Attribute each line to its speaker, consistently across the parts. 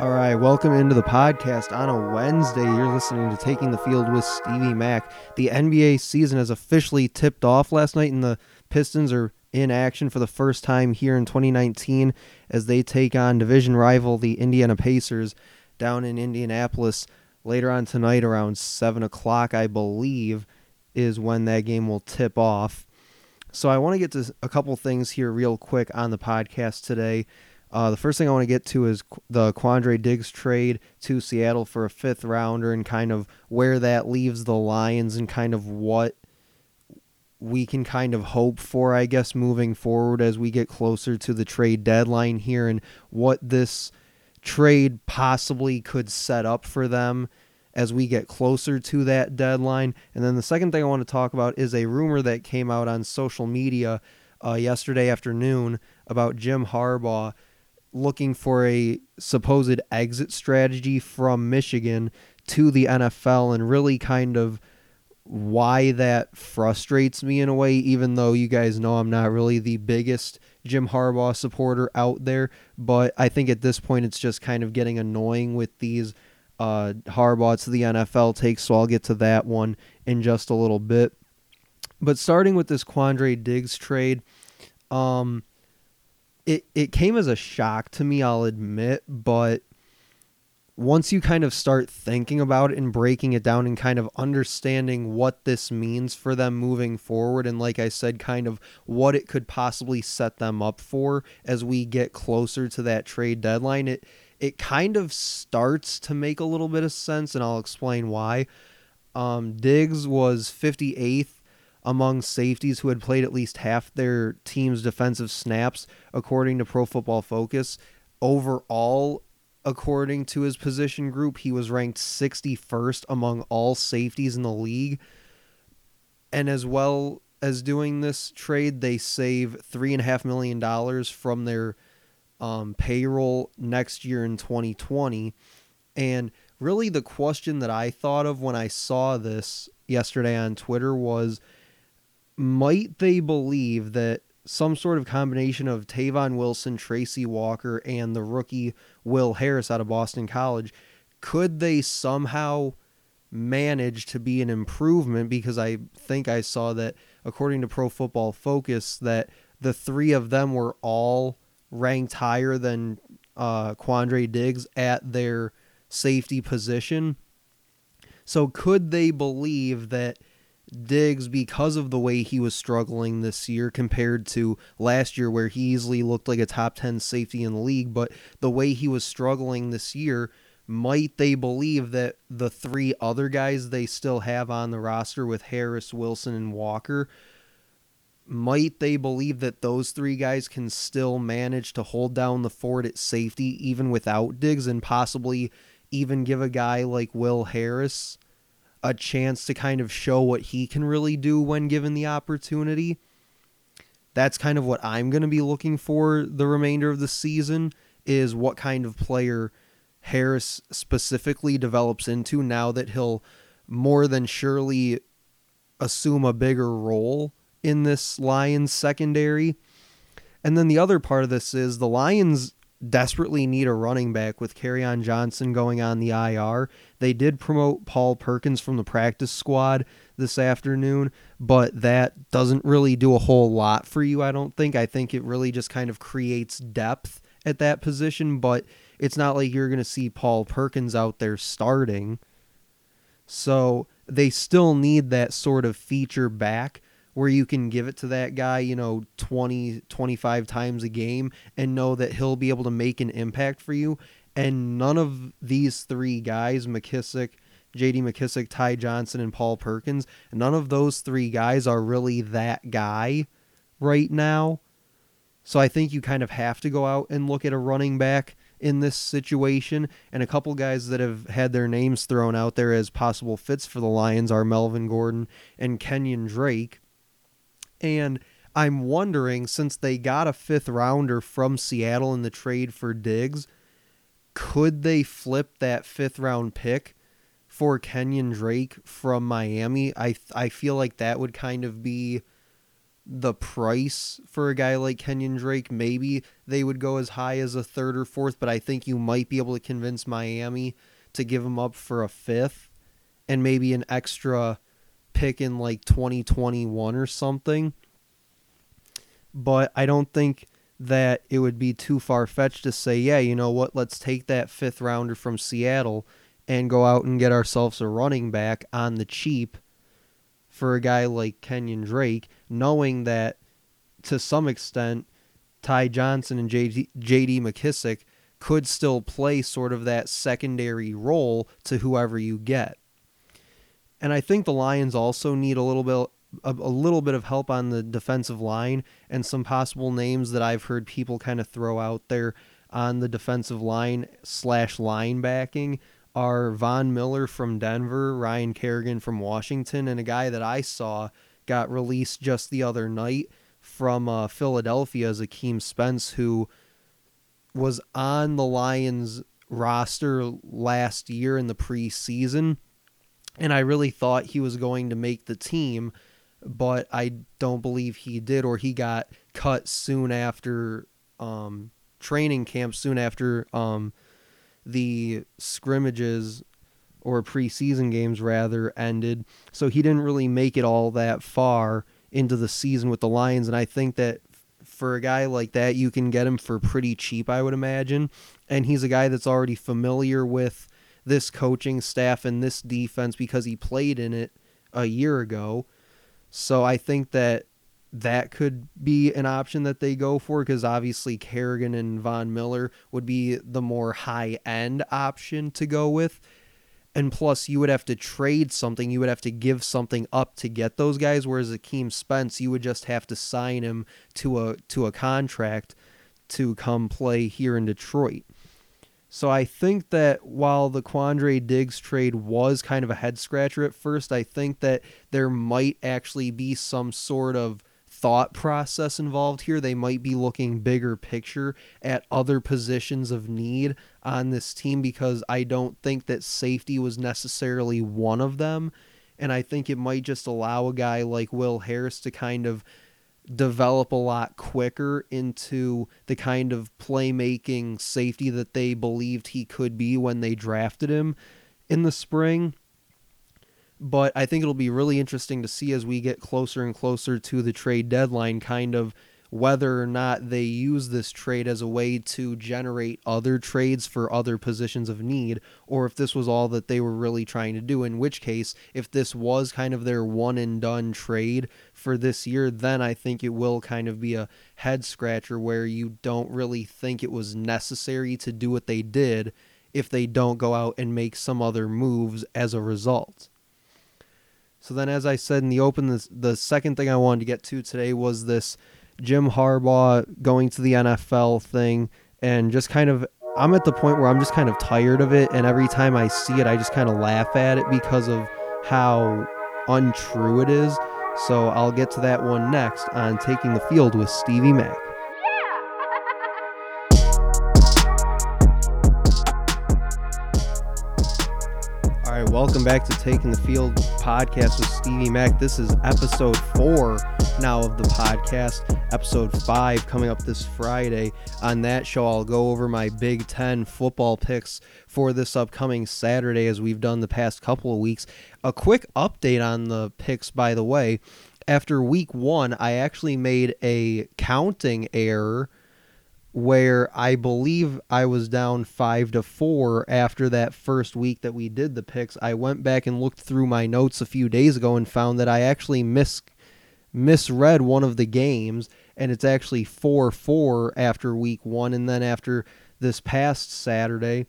Speaker 1: All right, welcome into the podcast on a Wednesday. You're listening to Taking the Field with Stevie Mack. The NBA season has officially tipped off last night, and the Pistons are in action for the first time here in 2019 as they take on division rival the Indiana Pacers down in Indianapolis later on tonight around 7 o'clock, I believe, is when that game will tip off. So I want to get to a couple things here real quick on the podcast today. Uh, the first thing I want to get to is the Quandre Diggs trade to Seattle for a fifth rounder and kind of where that leaves the Lions and kind of what we can kind of hope for, I guess, moving forward as we get closer to the trade deadline here and what this trade possibly could set up for them as we get closer to that deadline. And then the second thing I want to talk about is a rumor that came out on social media uh, yesterday afternoon about Jim Harbaugh looking for a supposed exit strategy from Michigan to the NFL and really kind of why that frustrates me in a way, even though you guys know I'm not really the biggest Jim Harbaugh supporter out there. But I think at this point it's just kind of getting annoying with these uh, Harbaugh to the NFL takes, so I'll get to that one in just a little bit. But starting with this Quandre Diggs trade, um, it it came as a shock to me, I'll admit, but once you kind of start thinking about it and breaking it down and kind of understanding what this means for them moving forward and like I said kind of what it could possibly set them up for as we get closer to that trade deadline it it kind of starts to make a little bit of sense and I'll explain why. Um, Diggs was 58th among safeties who had played at least half their team's defensive snaps according to Pro Football Focus overall according to his position group, he was ranked 61st among all safeties in the league. And as well as doing this trade, they save $3.5 million from their um, payroll next year in 2020. And really, the question that I thought of when I saw this yesterday on Twitter was might they believe that some sort of combination of Tavon Wilson, Tracy Walker, and the rookie Will Harris out of Boston College, could they somehow manage to be an improvement? Because I think I saw that according to Pro Football Focus, that the three of them were all ranked higher than uh, Quandre Diggs at their safety position. So could they believe that Diggs because of the way he was struggling this year compared to last year, where he easily looked like a top 10 safety in the league. But the way he was struggling this year, might they believe that the three other guys they still have on the roster with Harris, Wilson, and Walker, might they believe that those three guys can still manage to hold down the fort at safety even without Diggs and possibly even give a guy like Will Harris? A chance to kind of show what he can really do when given the opportunity. That's kind of what I'm going to be looking for the remainder of the season is what kind of player Harris specifically develops into now that he'll more than surely assume a bigger role in this Lions secondary. And then the other part of this is the Lions desperately need a running back with Kerryon Johnson going on the IR. They did promote Paul Perkins from the practice squad this afternoon, but that doesn't really do a whole lot for you, I don't think. I think it really just kind of creates depth at that position, but it's not like you're going to see Paul Perkins out there starting. So they still need that sort of feature back where you can give it to that guy, you know, 20, 25 times a game and know that he'll be able to make an impact for you. And none of these three guys, McKissic, JD McKissic, Ty Johnson, and Paul Perkins, none of those three guys are really that guy right now. So I think you kind of have to go out and look at a running back in this situation. And a couple guys that have had their names thrown out there as possible fits for the Lions are Melvin Gordon and Kenyon Drake. And I'm wondering, since they got a fifth rounder from Seattle in the trade for Diggs, could they flip that fifth round pick for Kenyon Drake from Miami? I I feel like that would kind of be the price for a guy like Kenyon Drake, maybe they would go as high as a third or fourth, but I think you might be able to convince Miami to give him up for a fifth and maybe an extra pick in like 2021 or something. But I don't think that it would be too far fetched to say, yeah, you know what, let's take that fifth rounder from Seattle and go out and get ourselves a running back on the cheap for a guy like Kenyon Drake, knowing that to some extent Ty Johnson and JD, JD McKissic could still play sort of that secondary role to whoever you get. And I think the Lions also need a little bit a, a, little bit of help on the defensive line and some possible names that I've heard people kind of throw out there on the defensive line slash linebacking are Von Miller from Denver, Ryan Kerrigan from Washington, and a guy that I saw got released just the other night from uh, Philadelphia is Akeem Spence, who was on the Lions roster last year in the preseason. And I really thought he was going to make the team, but I don't believe he did, or he got cut soon after um, training camp, soon after um, the scrimmages or preseason games rather ended. So he didn't really make it all that far into the season with the Lions. And I think that for a guy like that, you can get him for pretty cheap, I would imagine. And he's a guy that's already familiar with this coaching staff and this defense because he played in it a year ago. So I think that that could be an option that they go for because obviously Kerrigan and Von Miller would be the more high end option to go with. And plus, you would have to trade something. You would have to give something up to get those guys. Whereas Akeem Spence, you would just have to sign him to a to a contract to come play here in Detroit. So I think that while the Quandre Diggs trade was kind of a head scratcher at first, I think that there might actually be some sort of thought process involved here. They might be looking bigger picture at other positions of need on this team because I don't think that safety was necessarily one of them. And I think it might just allow a guy like Will Harris to kind of develop a lot quicker into the kind of playmaking safety that they believed he could be when they drafted him in the spring. But I think it'll be really interesting to see as we get closer and closer to the trade deadline, kind of whether or not they use this trade as a way to generate other trades for other positions of need, or if this was all that they were really trying to do. In which case, if this was kind of their one and done trade for this year, then I think it will kind of be a head scratcher where you don't really think it was necessary to do what they did if they don't go out and make some other moves as a result. So then, as I said in the open, the second thing I wanted to get to today was this Jim Harbaugh going to the NFL thing, and just kind of, I'm at the point where I'm just kind of tired of it, and every time I see it, I just kind of laugh at it because of how untrue it is. So I'll get to that one next on Taking the Field with Stevie Mack. All right, welcome back to Taking the Field podcast with Stevie Mack. This is episode four now of the podcast, episode five coming up this Friday. On that show, I'll go over my Big Ten football picks for this upcoming Saturday, as we've done the past couple of weeks. A quick update on the picks, by the way. After week one, I actually made a counting error where I believe I was down five to four after that first week that we did the picks. I went back and looked through my notes a few days ago and found that I actually mis misread one of the games, and it's actually four four after week one, and then after this past Saturday,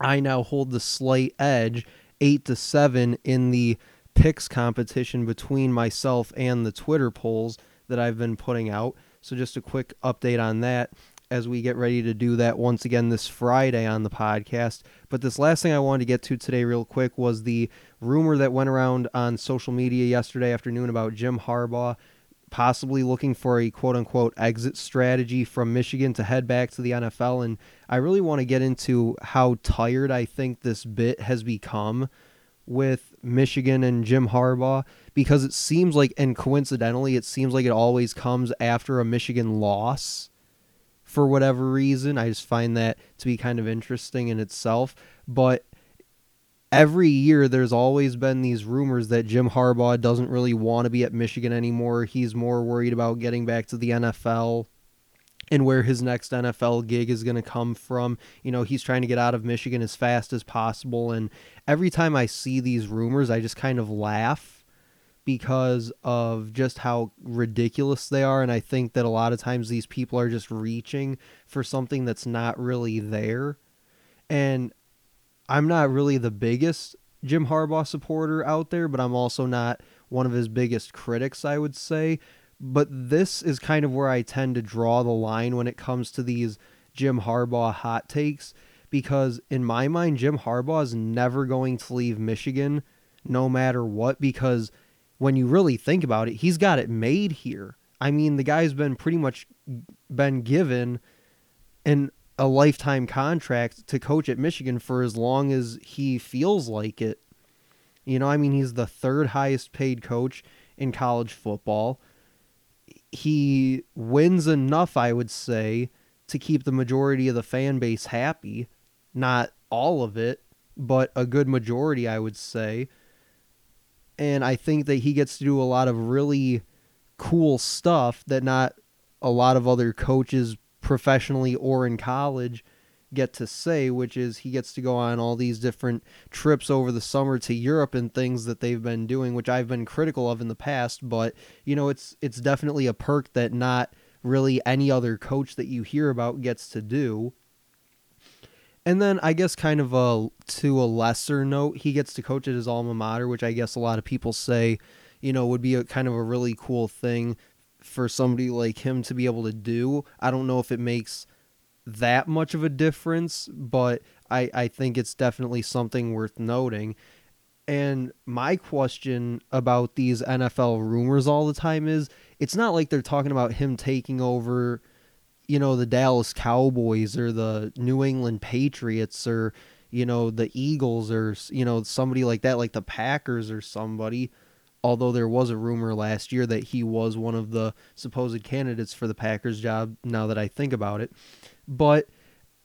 Speaker 1: I now hold the slight edge, eight to seven in the picks competition between myself and the Twitter polls that I've been putting out. So just a quick update on that as we get ready to do that once again this Friday on the podcast. But this last thing I wanted to get to today, real quick, was the rumor that went around on social media yesterday afternoon about Jim Harbaugh possibly looking for a quote unquote exit strategy from Michigan to head back to the NFL. And I really want to get into how tired I think this bit has become with Michigan and Jim Harbaugh because it seems like, and coincidentally, it seems like it always comes after a Michigan loss for whatever reason. I just find that to be kind of interesting in itself. But every year there's always been these rumors that Jim Harbaugh doesn't really want to be at Michigan anymore. He's more worried about getting back to the NFL and where his next NFL gig is going to come from. You know, he's trying to get out of Michigan as fast as possible. And every time I see these rumors, I just kind of laugh because of just how ridiculous they are. And I think that a lot of times these people are just reaching for something that's not really there. And I'm not really the biggest Jim Harbaugh supporter out there, but I'm also not one of his biggest critics, I would say. But this is kind of where I tend to draw the line when it comes to these Jim Harbaugh hot takes because in my mind Jim Harbaugh is never going to leave Michigan no matter what because when you really think about it, he's got it made here. I mean, the guy's been pretty much been given an a lifetime contract to coach at Michigan for as long as he feels like it. You know, I mean, he's the third highest paid coach in college football he wins enough, I would say, to keep the majority of the fan base happy. Not all of it, but a good majority, I would say. And I think that he gets to do a lot of really cool stuff that not a lot of other coaches professionally or in college get to say, which is he gets to go on all these different trips over the summer to Europe and things that they've been doing, which I've been critical of in the past. But you know, it's it's definitely a perk that not really any other coach that you hear about gets to do. And then I guess kind of a to a lesser note, he gets to coach at his alma mater, which I guess a lot of people say, you know, would be a kind of a really cool thing for somebody like him to be able to do. I don't know if it makes that much of a difference, but I, I think it's definitely something worth noting. And my question about these NFL rumors all the time is it's not like they're talking about him taking over, you know, the Dallas Cowboys or the New England Patriots or, you know, the Eagles or, you know, somebody like that, like the Packers or somebody. Although there was a rumor last year that he was one of the supposed candidates for the Packers job, now that I think about it. But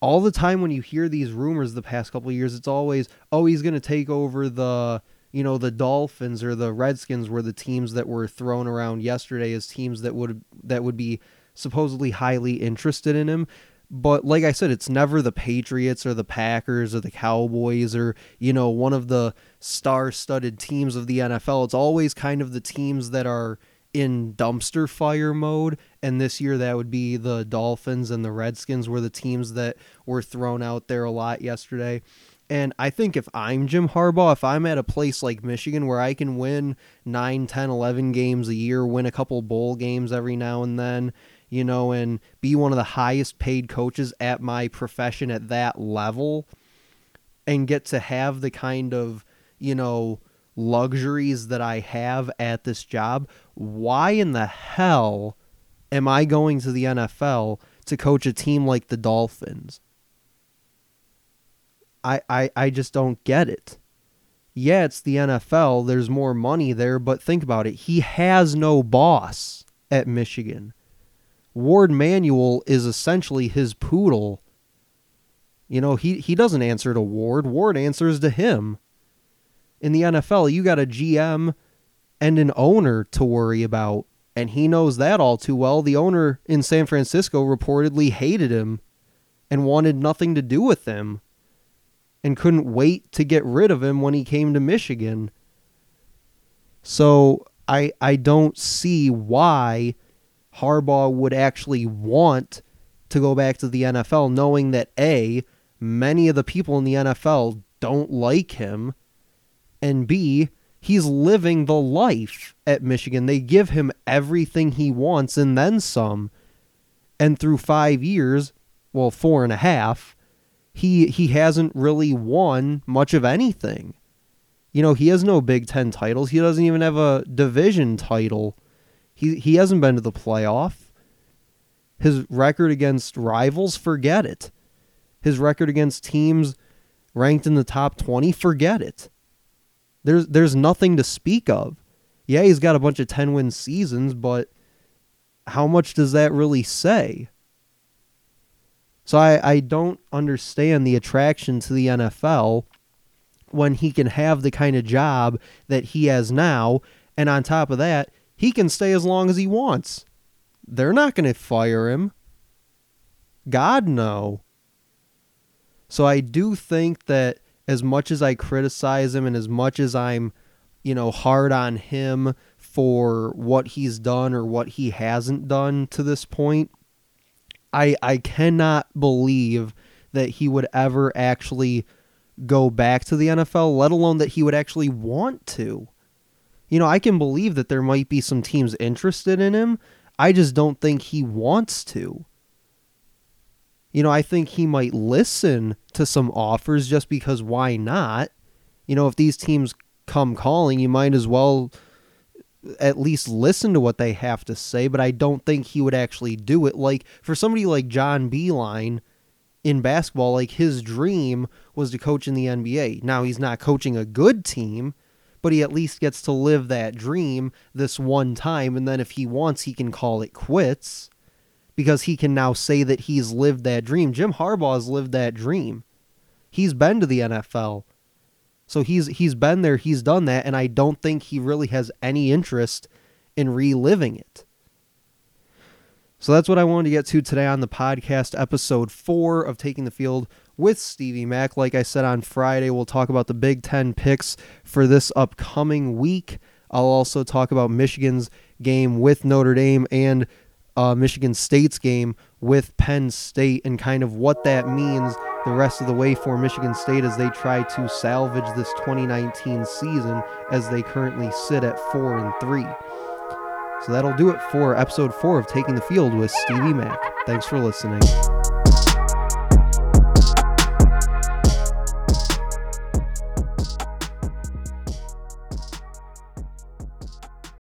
Speaker 1: all the time when you hear these rumors the past couple years, it's always, oh, he's going to take over the, you know, the Dolphins or the Redskins were the teams that were thrown around yesterday as teams that would that would be supposedly highly interested in him. But like I said, it's never the Patriots or the Packers or the Cowboys or, you know, one of the star studded teams of the NFL. It's always kind of the teams that are in dumpster fire mode. And this year, that would be the Dolphins and the Redskins were the teams that were thrown out there a lot yesterday. And I think if I'm Jim Harbaugh, if I'm at a place like Michigan where I can win 9, 10, 11 games a year, win a couple bowl games every now and then, you know, and be one of the highest paid coaches at my profession at that level, and get to have the kind of, you know, luxuries that I have at this job, why in the hell am I going to the NFL to coach a team like the Dolphins? I, I, I just don't get it. Yeah, it's the NFL. There's more money there, but think about it. He has no boss at Michigan. Warde Manuel is essentially his poodle. You know, he, he doesn't answer to Warde, Warde answers to him in the NFL, you got a GM and an owner to worry about. And he knows that all too well. The owner in San Francisco reportedly hated him and wanted nothing to do with him and couldn't wait to get rid of him when he came to Michigan. So I I don't see why Harbaugh would actually want to go back to the NFL knowing that A, many of the people in the NFL don't like him and B, he's living the life at Michigan. They give him everything he wants and then some. And through five years, well, four and a half, he he hasn't really won much of anything. You know, he has no Big Ten titles. He doesn't even have a division title. He he hasn't been to the playoff. His record against rivals, forget it. His record against teams ranked in the top 20, forget it. There's there's nothing to speak of. Yeah, he's got a bunch of 10 win seasons, but how much does that really say? So I, I don't understand the attraction to the NFL when he can have the kind of job that he has now. And on top of that, he can stay as long as he wants. They're not going to fire him. God, no. So I do think that as much as I criticize him and as much as I'm, you know, hard on him for what he's done or what he hasn't done to this point, I I cannot believe that he would ever actually go back to the NFL, let alone that he would actually want to. You know, I can believe that there might be some teams interested in him. I just don't think he wants to. You know, I think he might listen to some offers just because why not? You know, if these teams come calling, you might as well at least listen to what they have to say, but I don't think he would actually do it. Like for somebody like John Beilein in basketball, like his dream was to coach in the NBA. Now he's not coaching a good team, but he at least gets to live that dream this one time and then if he wants he can call it quits because he can now say that he's lived that dream. Jim Harbaugh has lived that dream. He's been to the NFL. So he's he's been there, he's done that, and I don't think he really has any interest in reliving it. So that's what I wanted to get to today on the podcast, episode four of Taking the Field with Stevie Mack. Like I said on Friday, we'll talk about the Big Ten picks for this upcoming week. I'll also talk about Michigan's game with Notre Dame and uh, Michigan State's game with Penn State and kind of what that means the rest of the way for Michigan State as they try to salvage this 2019 season as they currently sit at 4 and 3. So that'll do it for episode 4 of Taking the Field with Stevie Mack. Thanks for listening.